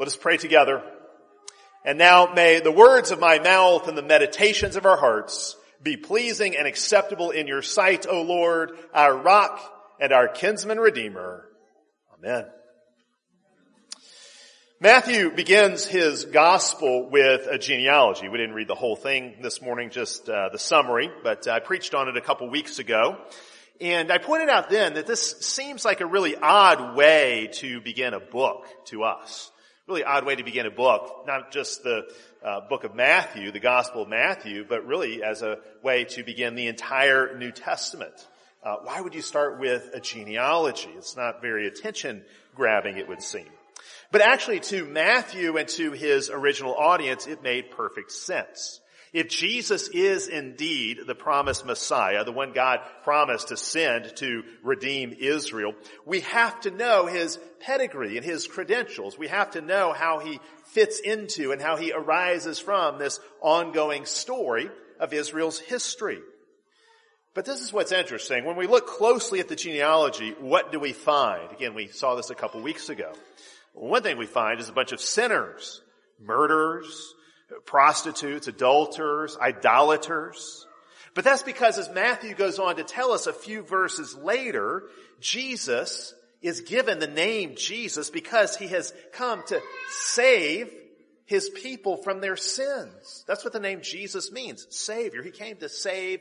Let us pray together. And now may the words of my mouth and the meditations of our hearts be pleasing and acceptable in your sight, O Lord, our rock and our kinsman redeemer. Amen. Matthew begins his gospel with a genealogy. We didn't read the whole thing this morning, just uh, the summary, but I preached on it a couple weeks ago. And I pointed out then that this seems like a really odd way to begin a book to us. Really odd way to begin a book, not just the uh, book of Matthew, the Gospel of Matthew, but really as a way to begin the entire New Testament. Uh, why would you start with a genealogy? It's not very attention grabbing, it would seem. But actually to Matthew and to his original audience, it made perfect sense. If Jesus is indeed the promised Messiah, the one God promised to send to redeem Israel, we have to know his pedigree and his credentials. We have to know how he fits into and how he arises from this ongoing story of Israel's history. But this is what's interesting. When we look closely at the genealogy, what do we find? Again, we saw this a couple weeks ago. One thing we find is a bunch of sinners, murderers, prostitutes, adulterers, idolaters. But that's because as Matthew goes on to tell us a few verses later, Jesus is given the name Jesus because he has come to save his people from their sins. That's what the name Jesus means. Savior. He came to save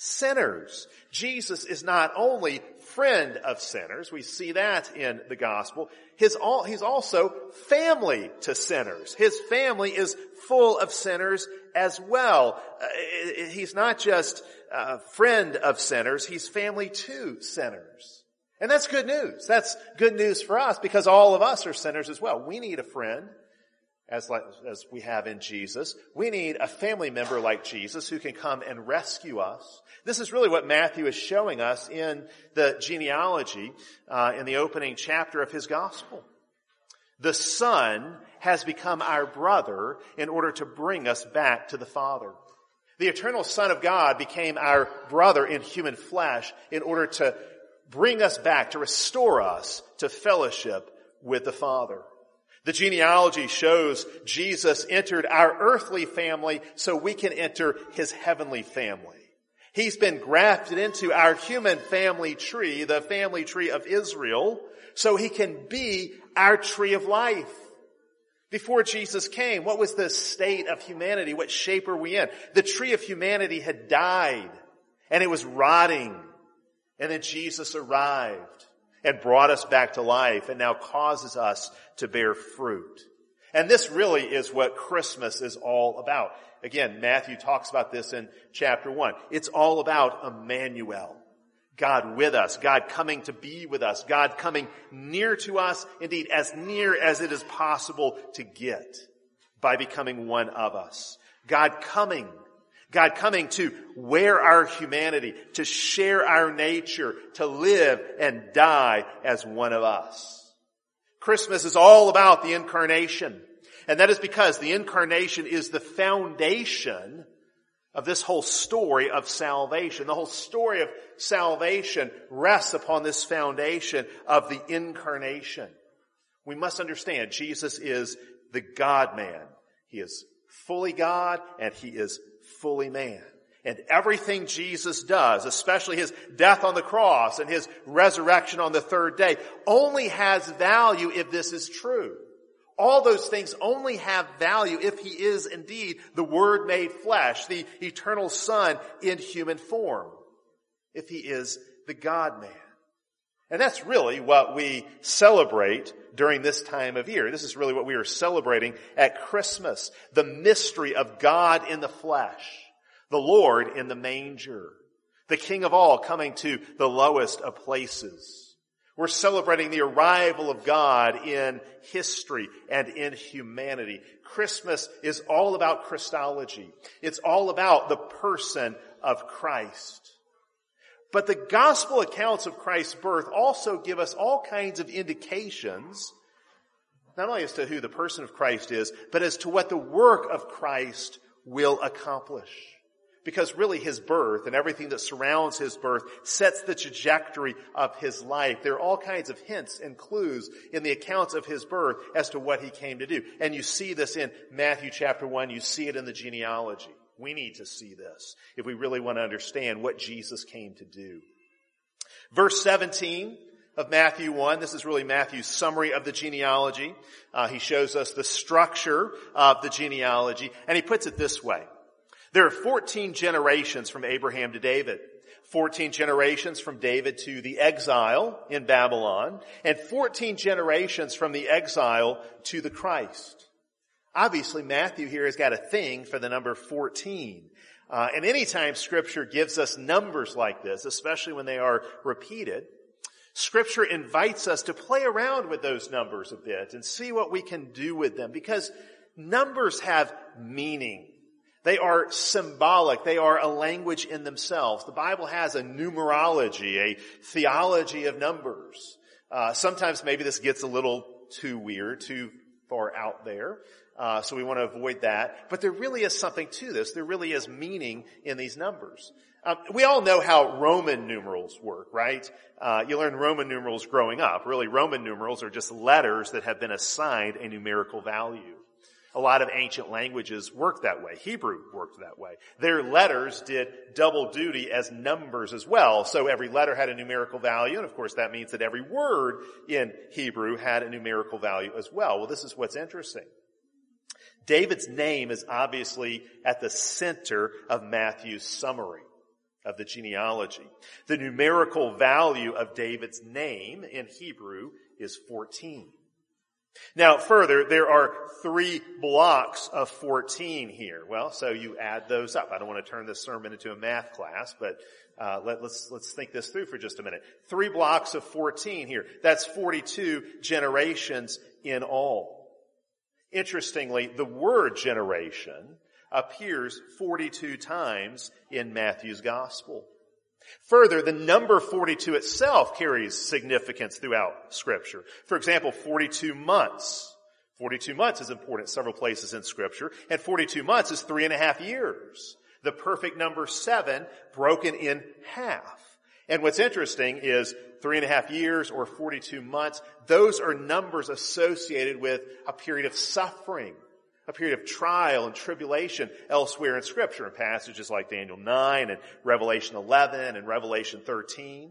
sinners. Jesus is not only friend of sinners, we see that in the gospel, his all, he's also family to sinners. His family is full of sinners as well. Uh, he's not just a friend of sinners, he's family to sinners. And that's good news. That's good news for us because all of us are sinners as well. We need a friend as, as we have in Jesus. We need a family member like Jesus who can come and rescue us. This is really what Matthew is showing us in the genealogy uh, in the opening chapter of his gospel. The Son has become our brother in order to bring us back to the Father. The eternal Son of God became our brother in human flesh in order to bring us back, to restore us to fellowship with the Father. The genealogy shows Jesus entered our earthly family so we can enter his heavenly family. He's been grafted into our human family tree, the family tree of Israel, so he can be our tree of life. Before Jesus came, what was the state of humanity? What shape are we in? The tree of humanity had died and it was rotting. And then Jesus arrived and brought us back to life and now causes us to bear fruit. And this really is what Christmas is all about. Again, Matthew talks about this in chapter one. It's all about Emmanuel. God with us, God coming to be with us, God coming near to us, indeed as near as it is possible to get by becoming one of us. God coming God coming to wear our humanity, to share our nature, to live and die as one of us. Christmas is all about the incarnation. And that is because the incarnation is the foundation of this whole story of salvation. The whole story of salvation rests upon this foundation of the incarnation. We must understand Jesus is the God man. He is fully God and he is fully man. And everything Jesus does, especially his death on the cross and his resurrection on the third day, only has value if this is true. All those things only have value if he is indeed the Word made flesh, the eternal Son in human form. If he is the God man. And that's really what we celebrate during this time of year. This is really what we are celebrating at Christmas. The mystery of God in the flesh. The Lord in the manger. The King of all coming to the lowest of places. We're celebrating the arrival of God in history and in humanity. Christmas is all about Christology. It's all about the person of Christ. But the gospel accounts of Christ's birth also give us all kinds of indications, not only as to who the person of Christ is, but as to what the work of Christ will accomplish. Because really his birth and everything that surrounds his birth sets the trajectory of his life. There are all kinds of hints and clues in the accounts of his birth as to what he came to do. And you see this in Matthew chapter 1. You see it in the genealogy. We need to see this if we really want to understand what Jesus came to do. Verse 17 of Matthew 1. This is really Matthew's summary of the genealogy. Uh, he shows us the structure of the genealogy, and he puts it this way. There are 14 generations from Abraham to David. 14 generations from David to the exile in Babylon, and 14 generations from the exile to the Christ. Obviously, Matthew here has got a thing for the number 14. Uh, and anytime scripture gives us numbers like this, especially when they are repeated, Scripture invites us to play around with those numbers a bit and see what we can do with them because numbers have meaning. They are symbolic. They are a language in themselves. The Bible has a numerology, a theology of numbers. Uh, sometimes maybe this gets a little too weird, too far out there. Uh, so we want to avoid that. But there really is something to this. There really is meaning in these numbers. Um, we all know how Roman numerals work, right? Uh, you learn Roman numerals growing up. Really, Roman numerals are just letters that have been assigned a numerical value. A lot of ancient languages work that way. Hebrew worked that way. Their letters did double duty as numbers as well. So every letter had a numerical value, and of course that means that every word in Hebrew had a numerical value as well. Well, this is what's interesting. David's name is obviously at the center of Matthew's summary of the genealogy. The numerical value of David's name in Hebrew is 14. Now further, there are three blocks of 14 here. Well, so you add those up. I don't want to turn this sermon into a math class, but uh, let, let's let's think this through for just a minute. Three blocks of 14 here. That's 42 generations in all. Interestingly, the word generation appears 42 times in Matthew's gospel. Further, the number 42 itself carries significance throughout scripture. For example, 42 months. 42 months is important several places in scripture, and 42 months is three and a half years. The perfect number seven broken in half. And what's interesting is three and a half years or 42 months, those are numbers associated with a period of suffering a period of trial and tribulation elsewhere in scripture in passages like Daniel 9 and Revelation 11 and Revelation 13.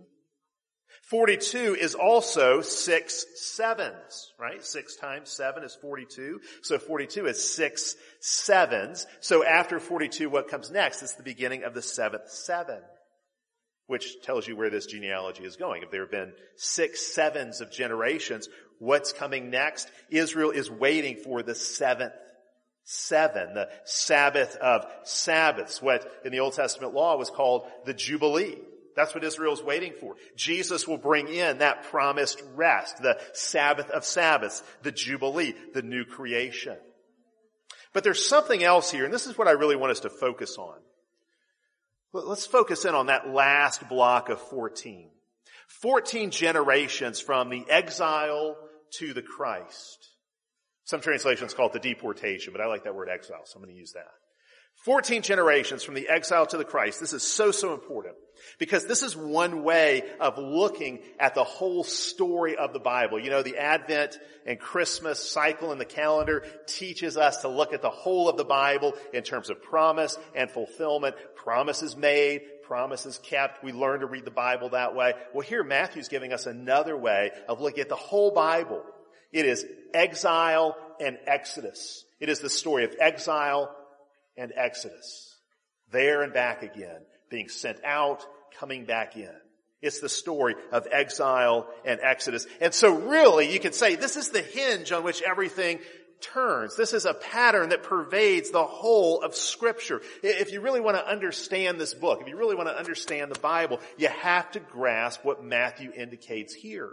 42 is also six sevens, right? Six times seven is 42. So 42 is six sevens. So after 42, what comes next? It's the beginning of the seventh seven, which tells you where this genealogy is going. If there have been six sevens of generations, what's coming next? Israel is waiting for the seventh seven, the Sabbath of Sabbaths, what in the Old Testament law was called the Jubilee. That's what Israel's waiting for. Jesus will bring in that promised rest, the Sabbath of Sabbaths, the Jubilee, the new creation. But there's something else here, and this is what I really want us to focus on. Let's focus in on that last block of 14. 14 generations from the exile to the Christ. Some translations call it the deportation, but I like that word exile, so I'm going to use that. 14 generations from the exile to the Christ. This is so, so important because this is one way of looking at the whole story of the Bible. You know, the Advent and Christmas cycle in the calendar teaches us to look at the whole of the Bible in terms of promise and fulfillment. Promises made, promises kept. We learn to read the Bible that way. Well, here Matthew's giving us another way of looking at the whole Bible it is exile and exodus. It is the story of exile and exodus. There and back again. Being sent out, coming back in. It's the story of exile and exodus. And so really you could say this is the hinge on which everything turns. This is a pattern that pervades the whole of scripture. If you really want to understand this book, if you really want to understand the Bible, you have to grasp what Matthew indicates here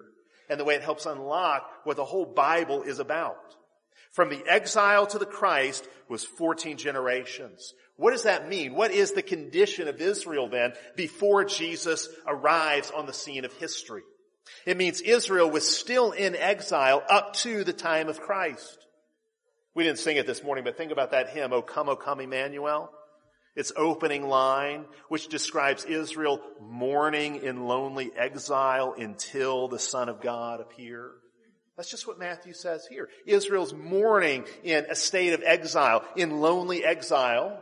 and the way it helps unlock what the whole Bible is about. From the exile to the Christ was 14 generations. What does that mean? What is the condition of Israel then before Jesus arrives on the scene of history? It means Israel was still in exile up to the time of Christ. We didn't sing it this morning, but think about that hymn, O come, O come, Emmanuel. its opening line, which describes Israel mourning in lonely exile until the Son of God appear. That's just what Matthew says here. Israel's mourning in a state of exile, in lonely exile,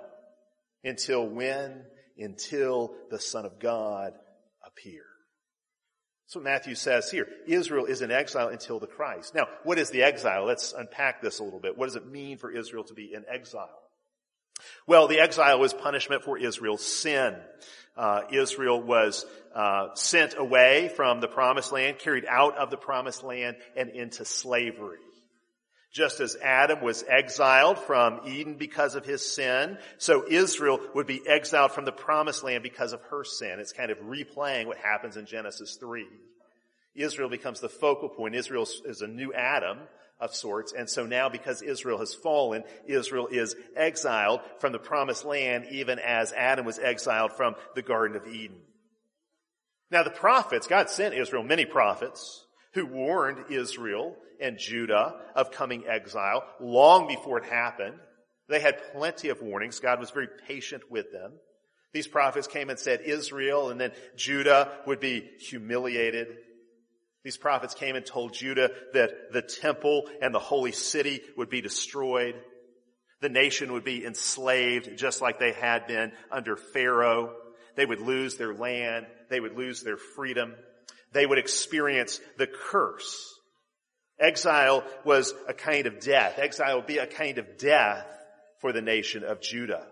until when? Until the Son of God appear. That's what Matthew says here. Israel is in exile until the Christ. Now, what is the exile? Let's unpack this a little bit. What does it mean for Israel to be in exile? Well, the exile was punishment for Israel's sin. Uh, Israel was uh, sent away from the promised land, carried out of the promised land, and into slavery. Just as Adam was exiled from Eden because of his sin, so Israel would be exiled from the promised land because of her sin. It's kind of replaying what happens in Genesis 3. Israel becomes the focal point. Israel is a new Adam of sorts. And so now because Israel has fallen, Israel is exiled from the promised land even as Adam was exiled from the Garden of Eden. Now the prophets, God sent Israel many prophets who warned Israel and Judah of coming exile long before it happened. They had plenty of warnings. God was very patient with them. These prophets came and said Israel and then Judah would be humiliated these prophets came and told Judah that the temple and the holy city would be destroyed. The nation would be enslaved just like they had been under Pharaoh. They would lose their land. They would lose their freedom. They would experience the curse. Exile was a kind of death. Exile would be a kind of death for the nation of Judah.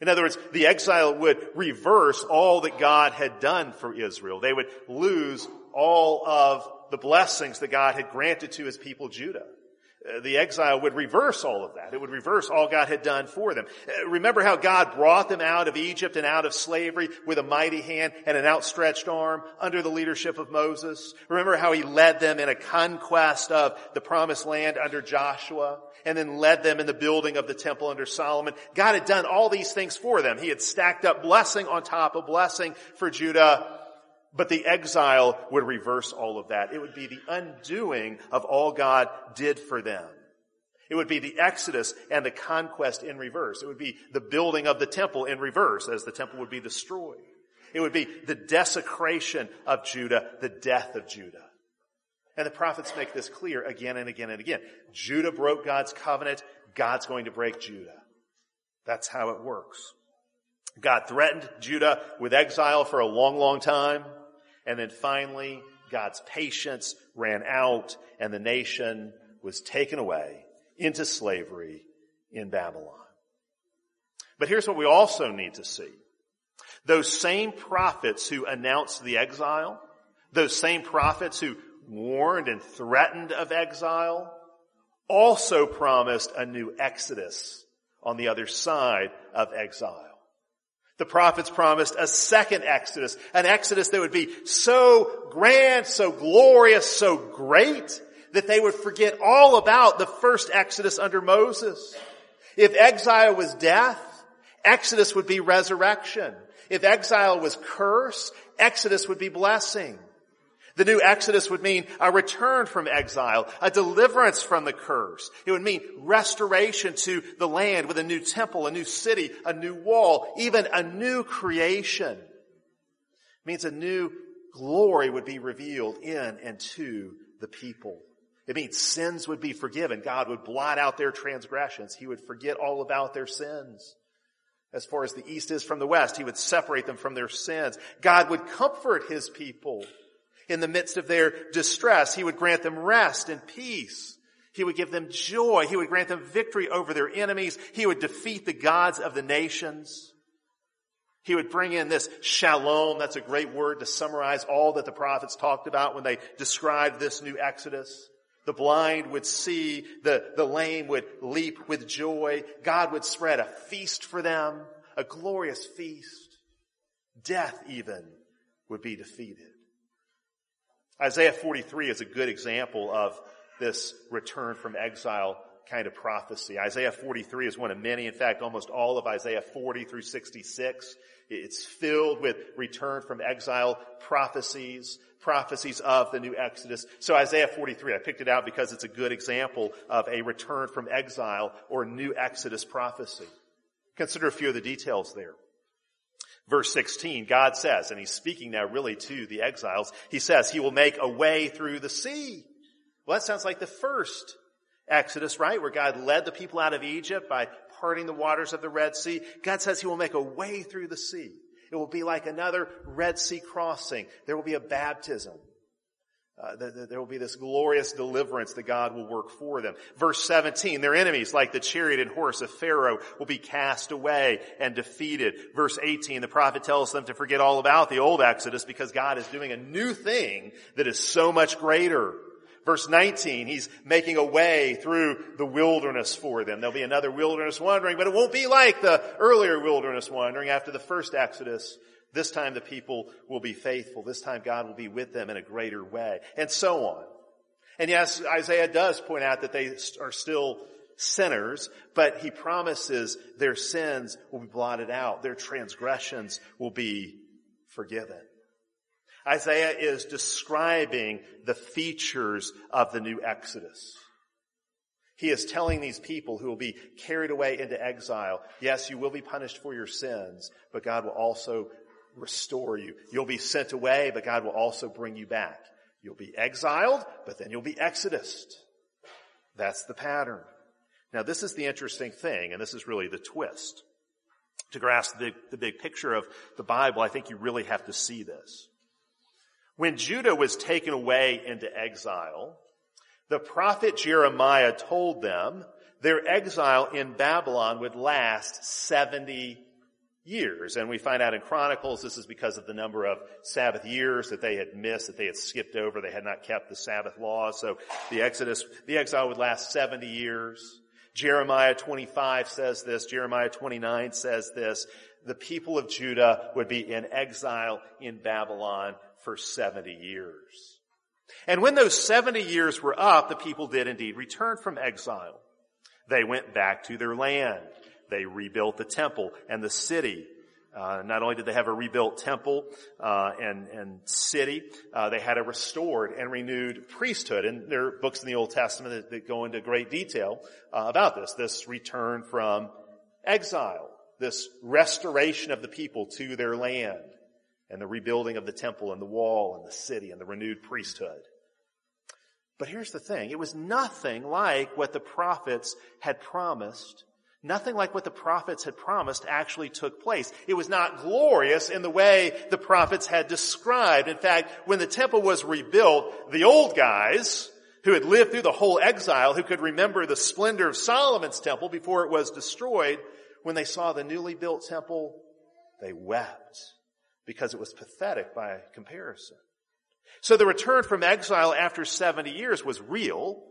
In other words, the exile would reverse all that God had done for Israel. They would lose all of the blessings that God had granted to his people Judah. Uh, the exile would reverse all of that. It would reverse all God had done for them. Uh, remember how God brought them out of Egypt and out of slavery with a mighty hand and an outstretched arm under the leadership of Moses? Remember how he led them in a conquest of the promised land under Joshua and then led them in the building of the temple under Solomon? God had done all these things for them. He had stacked up blessing on top of blessing for Judah but the exile would reverse all of that. It would be the undoing of all God did for them. It would be the exodus and the conquest in reverse. It would be the building of the temple in reverse as the temple would be destroyed. It would be the desecration of Judah, the death of Judah. And the prophets make this clear again and again and again. Judah broke God's covenant. God's going to break Judah. That's how it works. God threatened Judah with exile for a long, long time. And then finally, God's patience ran out and the nation was taken away into slavery in Babylon. But here's what we also need to see. Those same prophets who announced the exile, those same prophets who warned and threatened of exile, also promised a new exodus on the other side of exile. The prophets promised a second exodus, an exodus that would be so grand, so glorious, so great that they would forget all about the first exodus under Moses. If exile was death, exodus would be resurrection. If exile was curse, exodus would be blessing. The new Exodus would mean a return from exile, a deliverance from the curse. It would mean restoration to the land with a new temple, a new city, a new wall, even a new creation. It means a new glory would be revealed in and to the people. It means sins would be forgiven. God would blot out their transgressions. He would forget all about their sins. As far as the east is from the west, He would separate them from their sins. God would comfort His people in the midst of their distress. He would grant them rest and peace. He would give them joy. He would grant them victory over their enemies. He would defeat the gods of the nations. He would bring in this shalom. That's a great word to summarize all that the prophets talked about when they described this new Exodus. The blind would see, the, the lame would leap with joy. God would spread a feast for them, a glorious feast. Death even would be defeated. Isaiah 43 is a good example of this return from exile kind of prophecy. Isaiah 43 is one of many. In fact, almost all of Isaiah 40 through 66. It's filled with return from exile prophecies, prophecies of the new Exodus. So Isaiah 43, I picked it out because it's a good example of a return from exile or new Exodus prophecy. Consider a few of the details there. Verse 16, God says, and he's speaking now really to the exiles, he says, he will make a way through the sea. Well, that sounds like the first Exodus, right? Where God led the people out of Egypt by parting the waters of the Red Sea. God says he will make a way through the sea. It will be like another Red Sea crossing. There will be a baptism. Uh, there will be this glorious deliverance that God will work for them. Verse 17, their enemies, like the chariot and horse of Pharaoh, will be cast away and defeated. Verse 18, the prophet tells them to forget all about the old Exodus because God is doing a new thing that is so much greater. Verse 19, he's making a way through the wilderness for them. There'll be another wilderness wandering, but it won't be like the earlier wilderness wandering after the first Exodus this time the people will be faithful. This time God will be with them in a greater way. And so on. And yes, Isaiah does point out that they are still sinners, but he promises their sins will be blotted out. Their transgressions will be forgiven. Isaiah is describing the features of the new Exodus. He is telling these people who will be carried away into exile, yes, you will be punished for your sins, but God will also restore you. You'll be sent away, but God will also bring you back. You'll be exiled, but then you'll be exodused. That's the pattern. Now this is the interesting thing, and this is really the twist. To grasp the, the big picture of the Bible, I think you really have to see this. When Judah was taken away into exile, the prophet Jeremiah told them their exile in Babylon would last 70 years. And we find out in Chronicles this is because of the number of Sabbath years that they had missed, that they had skipped over. They had not kept the Sabbath laws. So the Exodus, the exile would last 70 years. Jeremiah 25 says this. Jeremiah 29 says this. The people of Judah would be in exile in Babylon for 70 years. And when those 70 years were up, the people did indeed return from exile. They went back to their land. They rebuilt the temple and the city. Uh, not only did they have a rebuilt temple uh, and, and city, uh, they had a restored and renewed priesthood. And there are books in the Old Testament that, that go into great detail uh, about this. This return from exile, this restoration of the people to their land, and the rebuilding of the temple and the wall and the city and the renewed priesthood. But here's the thing. It was nothing like what the prophets had promised Nothing like what the prophets had promised actually took place. It was not glorious in the way the prophets had described. In fact, when the temple was rebuilt, the old guys who had lived through the whole exile, who could remember the splendor of Solomon's temple before it was destroyed, when they saw the newly built temple, they wept because it was pathetic by comparison. So the return from exile after 70 years was real.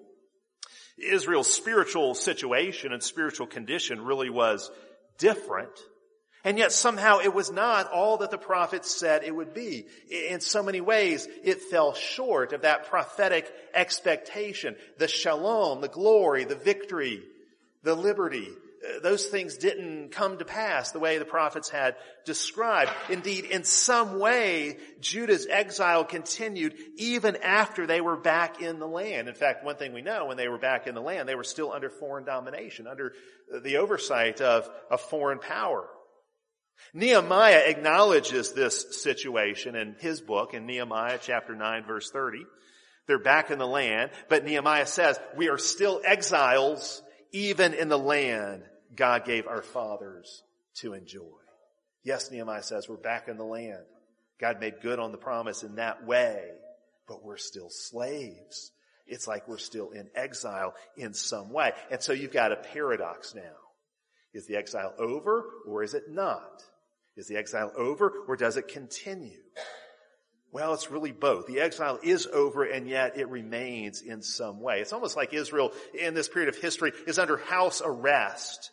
Israel's spiritual situation and spiritual condition really was different. And yet somehow it was not all that the prophets said it would be. In so many ways, it fell short of that prophetic expectation. The shalom, the glory, the victory, the liberty, those things didn't come to pass the way the prophets had described. Indeed, in some way, Judah's exile continued even after they were back in the land. In fact, one thing we know, when they were back in the land, they were still under foreign domination, under the oversight of a foreign power. Nehemiah acknowledges this situation in his book in Nehemiah chapter 9 verse 30. They're back in the land, but Nehemiah says, we are still exiles even in the land God gave our fathers to enjoy. Yes, Nehemiah says we're back in the land. God made good on the promise in that way, but we're still slaves. It's like we're still in exile in some way. And so you've got a paradox now. Is the exile over or is it not? Is the exile over or does it continue? Well, it's really both. The exile is over and yet it remains in some way. It's almost like Israel in this period of history is under house arrest.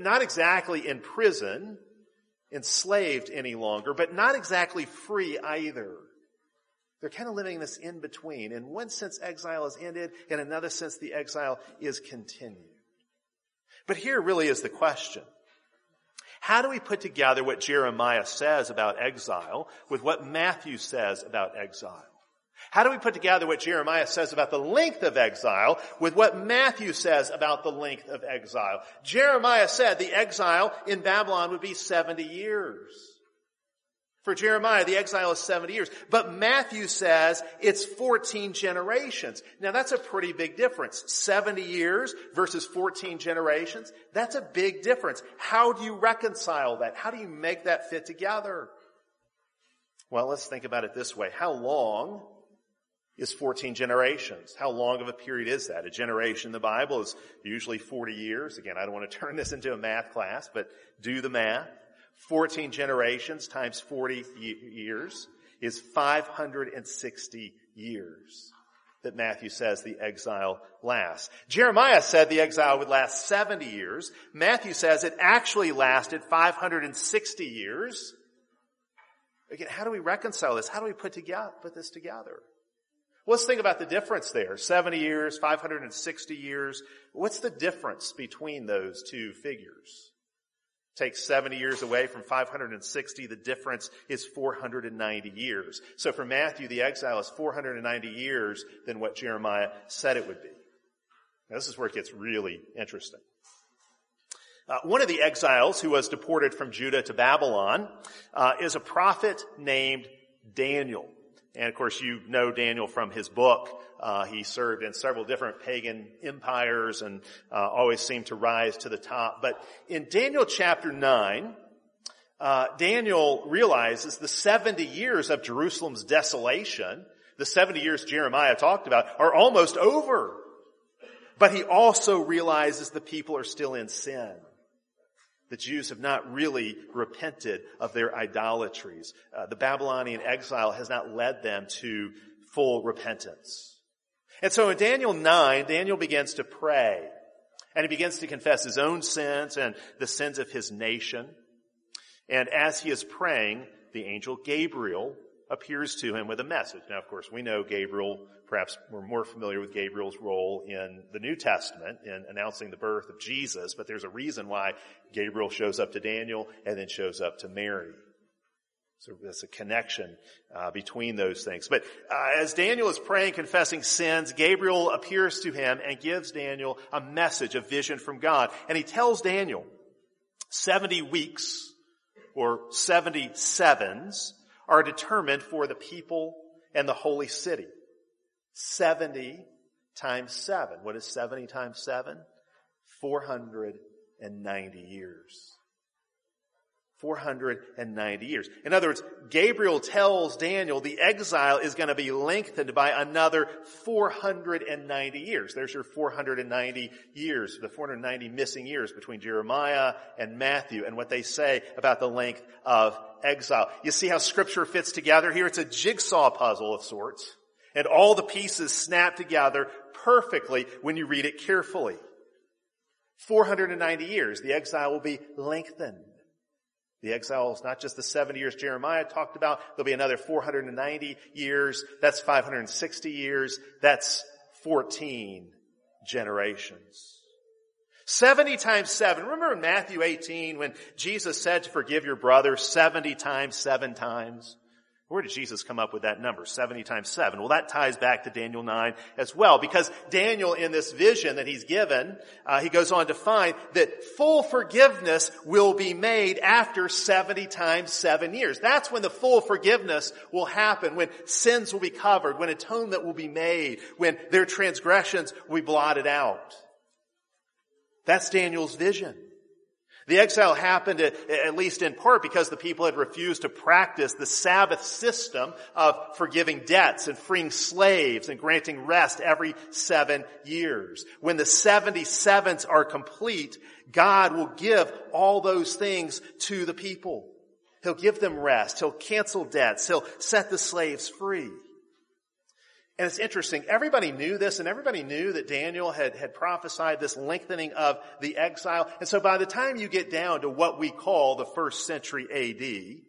Not exactly in prison, enslaved any longer, but not exactly free either. They're kind of living this in between. In one sense, exile is ended. In another sense, the exile is continued. But here really is the question. How do we put together what Jeremiah says about exile with what Matthew says about exile? How do we put together what Jeremiah says about the length of exile with what Matthew says about the length of exile? Jeremiah said the exile in Babylon would be 70 years. For Jeremiah, the exile is 70 years. But Matthew says it's 14 generations. Now that's a pretty big difference. 70 years versus 14 generations. That's a big difference. How do you reconcile that? How do you make that fit together? Well, let's think about it this way. How long is 14 generations. How long of a period is that? A generation in the Bible is usually 40 years. Again, I don't want to turn this into a math class, but do the math. 14 generations times 40 years is 560 years that Matthew says the exile lasts. Jeremiah said the exile would last 70 years. Matthew says it actually lasted 560 years. Again, how do we reconcile this? How do we put together, put this together? Let's think about the difference there. 70 years, 560 years. What's the difference between those two figures? Take 70 years away from 560, the difference is 490 years. So for Matthew, the exile is 490 years than what Jeremiah said it would be. Now, this is where it gets really interesting. Uh, one of the exiles who was deported from Judah to Babylon uh, is a prophet named Daniel. And of course, you know Daniel from his book. Uh, he served in several different pagan empires and uh, always seemed to rise to the top. But in Daniel chapter 9, uh, Daniel realizes the 70 years of Jerusalem's desolation, the 70 years Jeremiah talked about, are almost over. But he also realizes the people are still in sin. The Jews have not really repented of their idolatries. Uh, the Babylonian exile has not led them to full repentance. And so in Daniel 9, Daniel begins to pray. And he begins to confess his own sins and the sins of his nation. And as he is praying, the angel Gabriel appears to him with a message. Now, of course, we know Gabriel, perhaps we're more familiar with Gabriel's role in the New Testament in announcing the birth of Jesus, but there's a reason why Gabriel shows up to Daniel and then shows up to Mary. So there's a connection uh, between those things. But uh, as Daniel is praying, confessing sins, Gabriel appears to him and gives Daniel a message, a vision from God. And he tells Daniel, 70 weeks or 70 sevens are determined for the people and the holy city. 70 times 7. What is 70 times 7? 490 years. 490 years. In other words, Gabriel tells Daniel the exile is going to be lengthened by another 490 years. There's your 490 years, the 490 missing years between Jeremiah and Matthew and what they say about the length of exile. You see how scripture fits together here? It's a jigsaw puzzle of sorts. And all the pieces snap together perfectly when you read it carefully. 490 years, the exile will be lengthened. The exile is not just the 70 years Jeremiah talked about. There'll be another 490 years. That's 560 years. That's 14 generations. 70 times 7. Remember in Matthew 18 when Jesus said to forgive your brother 70 times 7 times? Where did Jesus come up with that number? 70 times 7. Well, that ties back to Daniel 9 as well, because Daniel in this vision that he's given, uh, he goes on to find that full forgiveness will be made after 70 times 7 years. That's when the full forgiveness will happen, when sins will be covered, when atonement will be made, when their transgressions will be blotted out. That's Daniel's vision. The exile happened at, at, least in part because the people had refused to practice the Sabbath system of forgiving debts and freeing slaves and granting rest every seven years. When the 77s are complete, God will give all those things to the people. He'll give them rest. He'll cancel debts. He'll set the slaves free. And it's interesting. Everybody knew this and everybody knew that Daniel had, had prophesied this lengthening of the exile. And so by the time you get down to what we call the first century AD,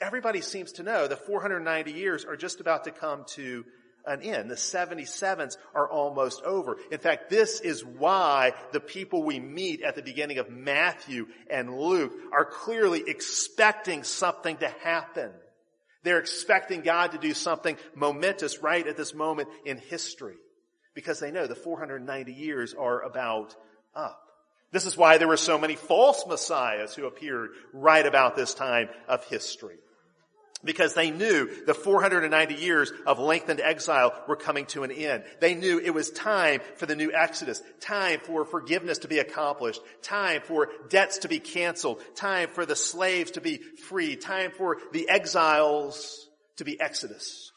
everybody seems to know the 490 years are just about to come to an end. The 77s are almost over. In fact, this is why the people we meet at the beginning of Matthew and Luke are clearly expecting something to happen. They're expecting God to do something momentous right at this moment in history because they know the 490 years are about up. This is why there were so many false messiahs who appeared right about this time of history. Because they knew the 490 years of lengthened exile were coming to an end. They knew it was time for the new Exodus, time for forgiveness to be accomplished, time for debts to be canceled, time for the slaves to be free, time for the exiles to be exodus.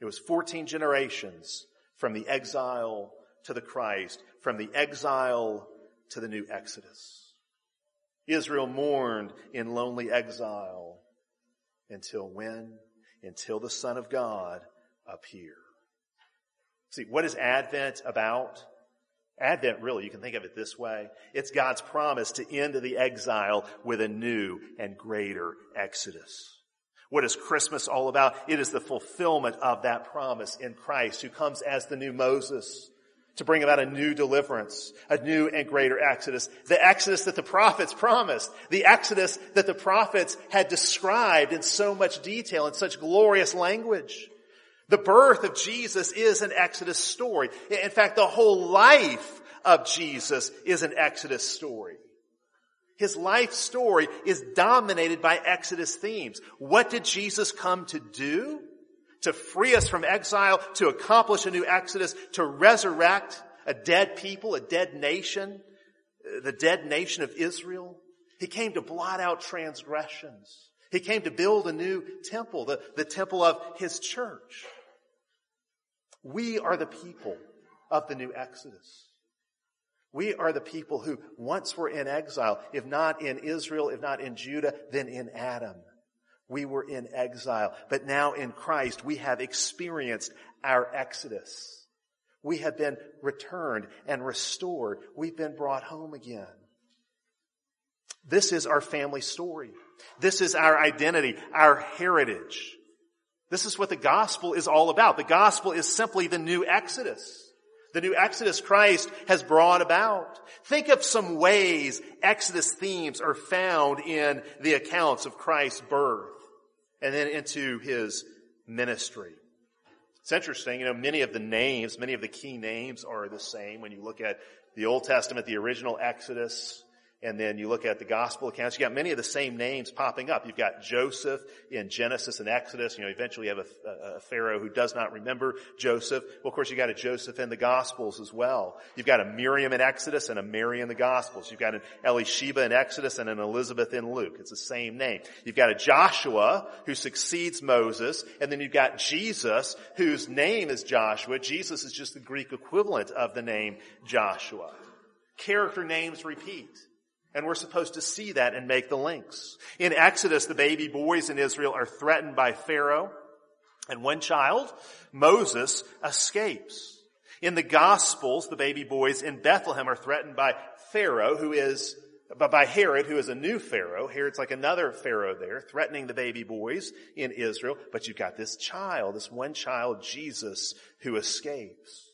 It was 14 generations from the exile to the Christ, from the exile to the new Exodus. Israel mourned in lonely exile until when? Until the Son of God appear. See, what is Advent about? Advent, really, you can think of it this way. It's God's promise to end the exile with a new and greater Exodus. What is Christmas all about? It is the fulfillment of that promise in Christ who comes as the new Moses to bring about a new deliverance, a new and greater exodus. The exodus that the prophets promised, the exodus that the prophets had described in so much detail, in such glorious language. The birth of Jesus is an exodus story. In fact, the whole life of Jesus is an exodus story. His life story is dominated by exodus themes. What did Jesus come to do? To free us from exile, to accomplish a new exodus, to resurrect a dead people, a dead nation, the dead nation of Israel. He came to blot out transgressions. He came to build a new temple, the, the temple of his church. We are the people of the new Exodus. We are the people who once were in exile, if not in Israel, if not in Judah, then in Adam. We were in exile, but now in Christ we have experienced our exodus. We have been returned and restored. We've been brought home again. This is our family story. This is our identity, our heritage. This is what the gospel is all about. The gospel is simply the new exodus. The new Exodus Christ has brought about. Think of some ways Exodus themes are found in the accounts of Christ's birth and then into his ministry. It's interesting, you know, many of the names, many of the key names are the same when you look at the Old Testament, the original Exodus, and then you look at the gospel accounts, you got many of the same names popping up. You've got Joseph in Genesis and Exodus. You know, eventually you have a, a, Pharaoh who does not remember Joseph. Well, of course you got a Joseph in the gospels as well. You've got a Miriam in Exodus and a Mary in the gospels. You've got an Elisheba in Exodus and an Elizabeth in Luke. It's the same name. You've got a Joshua who succeeds Moses, and then you've got Jesus whose name is Joshua. Jesus is just the Greek equivalent of the name Joshua. Character names repeat. And we're supposed to see that and make the links. In Exodus, the baby boys in Israel are threatened by Pharaoh. And one child, Moses, escapes. In the Gospels, the baby boys in Bethlehem are threatened by Pharaoh, who is, by Herod, who is a new Pharaoh. Herod's like another Pharaoh there, threatening the baby boys in Israel. But you've got this child, this one child, Jesus, who escapes.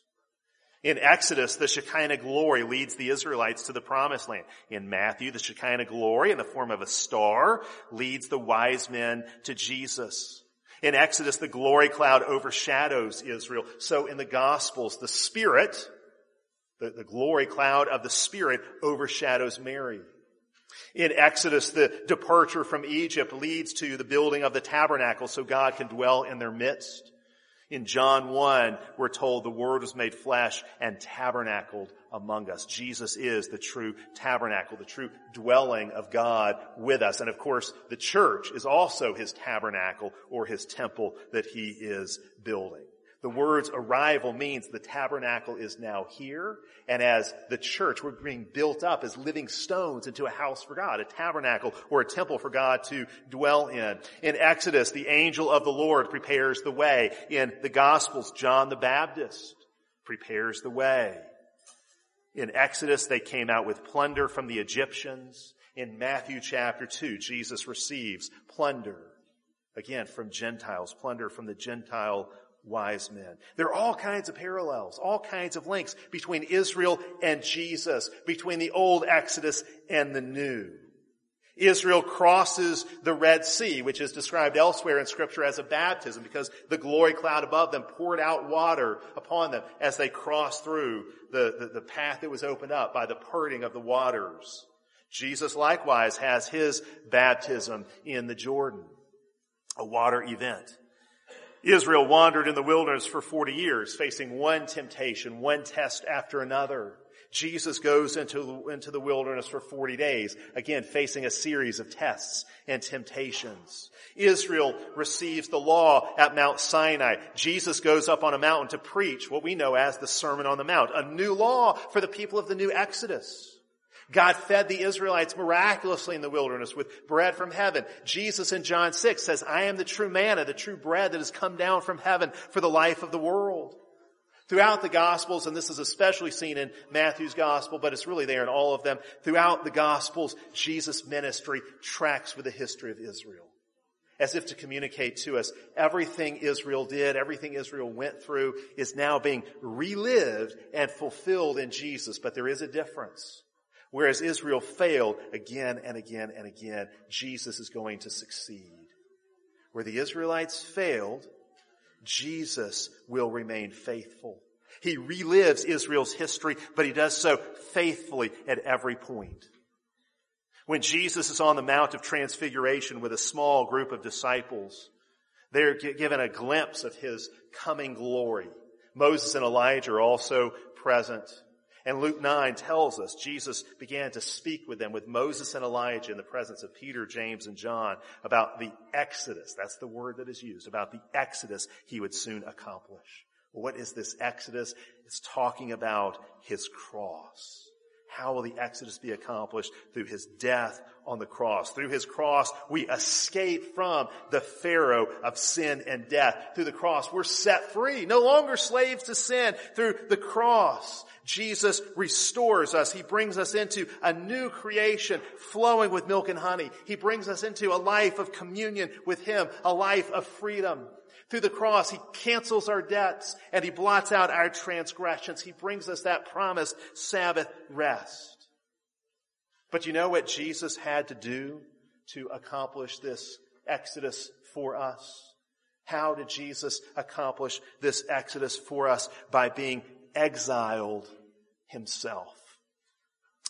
In Exodus, the Shekinah glory leads the Israelites to the promised land. In Matthew, the Shekinah glory in the form of a star leads the wise men to Jesus. In Exodus, the glory cloud overshadows Israel. So in the Gospels, the Spirit, the, the glory cloud of the Spirit overshadows Mary. In Exodus, the departure from Egypt leads to the building of the tabernacle so God can dwell in their midst. In John 1, we're told the Word was made flesh and tabernacled among us. Jesus is the true tabernacle, the true dwelling of God with us. And of course, the church is also His tabernacle or His temple that He is building. The word's arrival means the tabernacle is now here, and as the church, we're being built up as living stones into a house for God, a tabernacle or a temple for God to dwell in. In Exodus, the angel of the Lord prepares the way. In the Gospels, John the Baptist prepares the way. In Exodus, they came out with plunder from the Egyptians. In Matthew chapter 2, Jesus receives plunder, again, from Gentiles, plunder from the Gentile wise men. There are all kinds of parallels, all kinds of links between Israel and Jesus, between the old Exodus and the new. Israel crosses the Red Sea, which is described elsewhere in scripture as a baptism because the glory cloud above them poured out water upon them as they crossed through the, the, the, path that was opened up by the parting of the waters. Jesus likewise has his baptism in the Jordan, a water event. Israel wandered in the wilderness for 40 years, facing one temptation, one test after another. Jesus goes into, into the wilderness for 40 days, again facing a series of tests and temptations. Israel receives the law at Mount Sinai. Jesus goes up on a mountain to preach what we know as the Sermon on the Mount, a new law for the people of the new Exodus. God fed the Israelites miraculously in the wilderness with bread from heaven. Jesus in John 6 says, I am the true manna, the true bread that has come down from heaven for the life of the world. Throughout the Gospels, and this is especially seen in Matthew's Gospel, but it's really there in all of them, throughout the Gospels, Jesus' ministry tracks with the history of Israel. As if to communicate to us, everything Israel did, everything Israel went through is now being relived and fulfilled in Jesus, but there is a difference. Whereas Israel failed again and again and again, Jesus is going to succeed. Where the Israelites failed, Jesus will remain faithful. He relives Israel's history, but he does so faithfully at every point. When Jesus is on the Mount of Transfiguration with a small group of disciples, they're given a glimpse of his coming glory. Moses and Elijah are also present. And Luke 9 tells us Jesus began to speak with them with Moses and Elijah in the presence of Peter, James, and John about the exodus. That's the word that is used, about the exodus he would soon accomplish. What is this exodus? It's talking about his cross. How will the exodus be accomplished? Through his death on the cross. Through his cross, we escape from the Pharaoh of sin and death. Through the cross, we're set free. No longer slaves to sin. Through the cross, Jesus restores us. He brings us into a new creation flowing with milk and honey. He brings us into a life of communion with Him, a life of freedom. Through the cross, He cancels our debts and He blots out our transgressions. He brings us that promised Sabbath rest. But you know what Jesus had to do to accomplish this exodus for us? How did Jesus accomplish this exodus for us? By being exiled himself.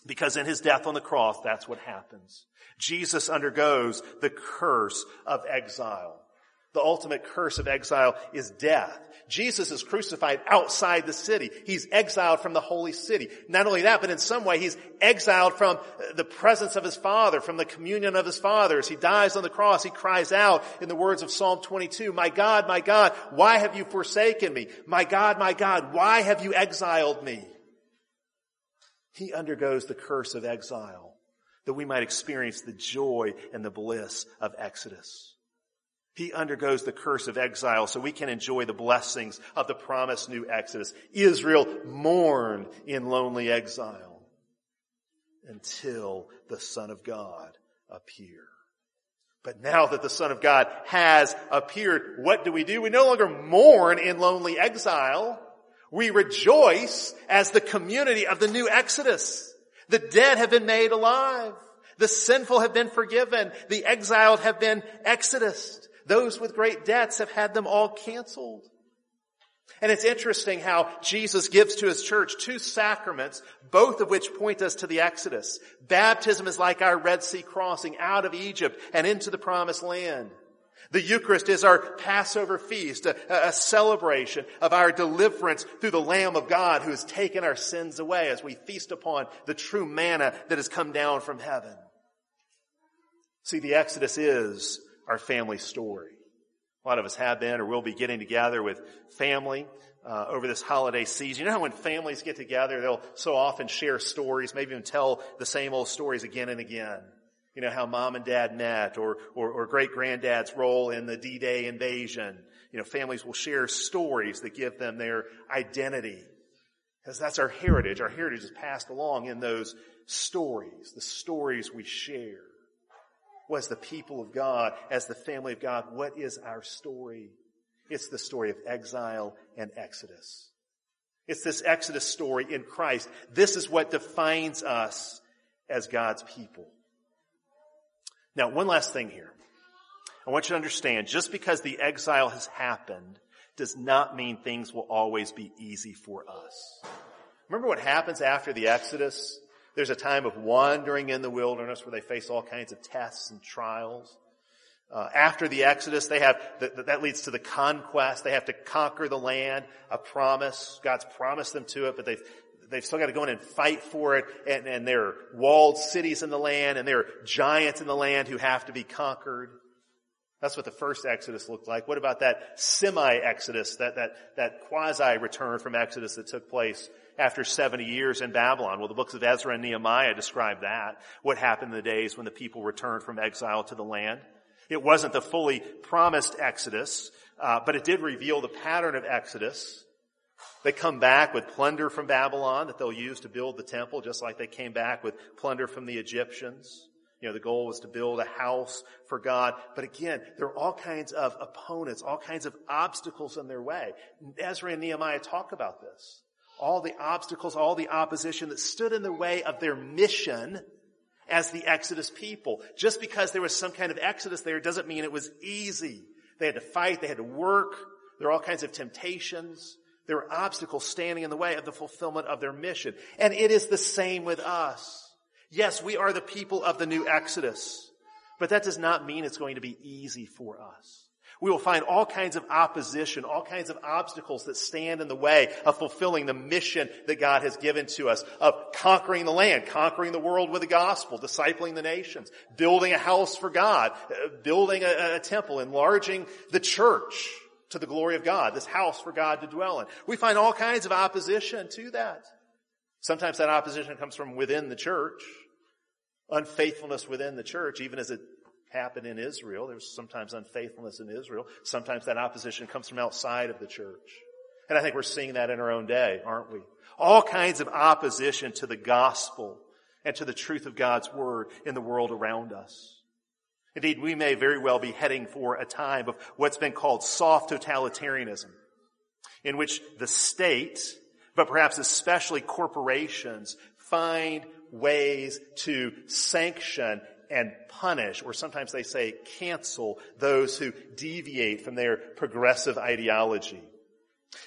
Because in his death on the cross, that's what happens. Jesus undergoes the curse of exile. The ultimate curse of exile is death. Jesus is crucified outside the city. He's exiled from the holy city. Not only that, but in some way he's exiled from the presence of his Father, from the communion of his Father. As he dies on the cross, he cries out in the words of Psalm 22, My God, my God, why have you forsaken me? My God, my God, why have you exiled me? He undergoes the curse of exile that we might experience the joy and the bliss of Exodus. He undergoes the curse of exile so we can enjoy the blessings of the promised new Exodus. Israel mourned in lonely exile until the Son of God appeared. But now that the Son of God has appeared, what do we do? We no longer mourn in lonely exile. We rejoice as the community of the new Exodus. The dead have been made alive. The sinful have been forgiven. The exiled have been exodused. Those with great debts have had them all canceled. And it's interesting how Jesus gives to his church two sacraments, both of which point us to the Exodus. Baptism is like our Red Sea crossing out of Egypt and into the promised land. The Eucharist is our Passover feast, a, a, celebration of our deliverance through the Lamb of God who has taken our sins away as we feast upon the true manna that has come down from heaven. See, the Exodus is our family story. A lot of us have been or will be getting together with family uh, over this holiday season. You know how when families get together, they'll so often share stories, maybe even tell the same old stories again and again you know, how mom and dad met or, or, or great granddad's role in the D-Day invasion. You know, families will share stories that give them their identity. Because that's our heritage. Our heritage is passed along in those stories, the stories we share. Well, as the people of God, as the family of God, what is our story? It's the story of exile and exodus. It's this exodus story in Christ. This is what defines us as God's people. Now, one last thing here. I want you to understand, just because the exile has happened does not mean things will always be easy for us. Remember what happens after the Exodus? There's a time of wandering in the wilderness where they face all kinds of tests and trials. Uh, after the Exodus, they have the, that leads to the conquest. They have to conquer the land, a promise. God's promised them to it, but they've they've still got to go in and fight for it. And, and there are walled cities in the land, and there are giants in the land who have to be conquered. That's what the first Exodus looked like. What about that semi-Exodus, that, that, that quasi-return from Exodus that took place after 70 years in Babylon? Well, the books of Ezra and Nehemiah describe that. What happened in the days when the people returned from exile to the land. It wasn't the fully promised Exodus, uh, but it did reveal the pattern of Exodus. They come back with plunder from Babylon that they'll use to build the temple, just like they came back with plunder from the Egyptians. You know, the goal was to build a house for God. But again, there are all kinds of opponents, all kinds of obstacles in their way. Ezra and Nehemiah talk about this. All the obstacles, all the opposition that stood in the way of their mission as the Exodus people. Just because there was some kind of Exodus there doesn't mean it was easy. They had to fight, they had to work, there were all kinds of temptations. There were obstacles standing in the way of the fulfillment of their mission. And it is the same with us. Yes, we are the people of the new Exodus, but that does not mean it's going to be easy for us. We will find all kinds of opposition, all kinds of obstacles that stand in the way of fulfilling the mission that God has given to us, of conquering the land, conquering the world with the gospel, discipling the nations, building a house for God, uh, building a, a temple, enlarging the church to the glory of God, this house for God to dwell in. We find all kinds of opposition to that. Sometimes that opposition comes from within the church, unfaithfulness within the church, even as it happened in Israel. There's sometimes unfaithfulness in Israel. Sometimes that opposition comes from outside of the church. And I think we're seeing that in our own day, aren't we? All kinds of opposition to the gospel and to the truth of God's word in the world around us. Indeed, we may very well be heading for a time of what's been called soft totalitarianism, in which the state, but perhaps especially corporations, find ways to sanction and punish, or sometimes they say cancel, those who deviate from their progressive ideology.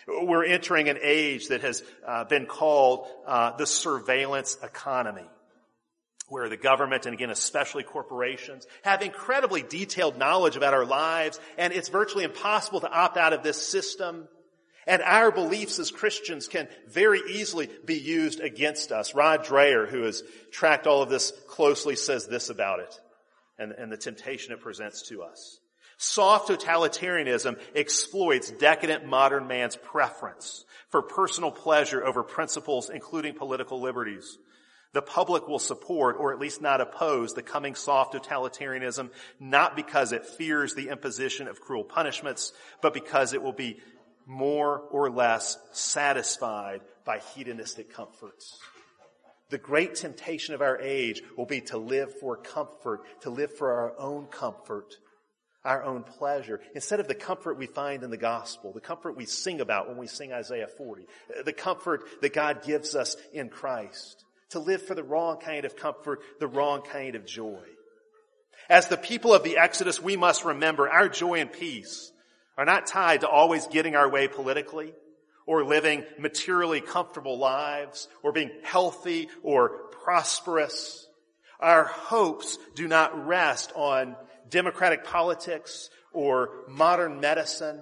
We're entering an age that has uh, been called uh, the surveillance economy, where the government, and again especially corporations, have incredibly detailed knowledge about our lives, and it's virtually impossible to opt out of this system. And our beliefs as Christians can very easily be used against us. Rod Dreher, who has tracked all of this closely, says this about it and, and the temptation it presents to us. Soft totalitarianism exploits decadent modern man's preference for personal pleasure over principles including political liberties. The public will support, or at least not oppose, the coming soft totalitarianism, not because it fears the imposition of cruel punishments, but because it will be more or less satisfied by hedonistic comforts. The great temptation of our age will be to live for comfort, to live for our own comfort, our own pleasure, instead of the comfort we find in the gospel, the comfort we sing about when we sing Isaiah 40, the comfort that God gives us in Christ, to live for the wrong kind of comfort, the wrong kind of joy. As the people of the Exodus, we must remember our joy and peace are not tied to always getting our way politically or living materially comfortable lives or being healthy or prosperous. Our hopes do not rest on democratic politics or modern medicine.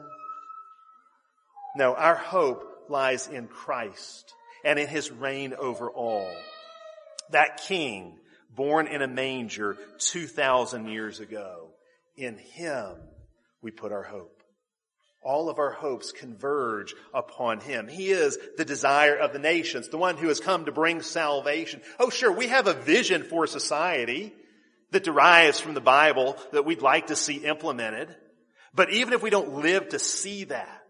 No, our hope lies in Christ and in his reign over all. That king born in a manger 2,000 years ago, in him we put our hope. All of our hopes converge upon Him. He is the desire of the nations, the one who has come to bring salvation. Oh sure, we have a vision for society that derives from the Bible that we'd like to see implemented. But even if we don't live to see that,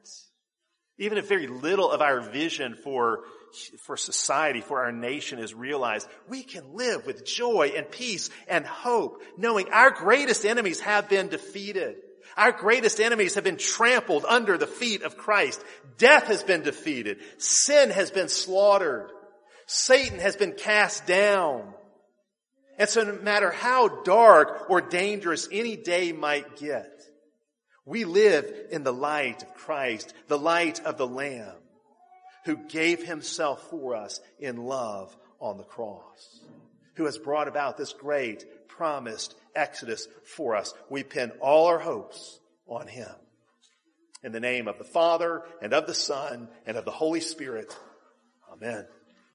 even if very little of our vision for, for society, for our nation is realized, we can live with joy and peace and hope, knowing our greatest enemies have been defeated. Our greatest enemies have been trampled under the feet of Christ. Death has been defeated. Sin has been slaughtered. Satan has been cast down. And so no matter how dark or dangerous any day might get, we live in the light of Christ, the light of the Lamb, who gave himself for us in love on the cross, who has brought about this great promised exodus for us. We pin all our hopes on him. In the name of the Father and of the Son and of the Holy Spirit. Amen.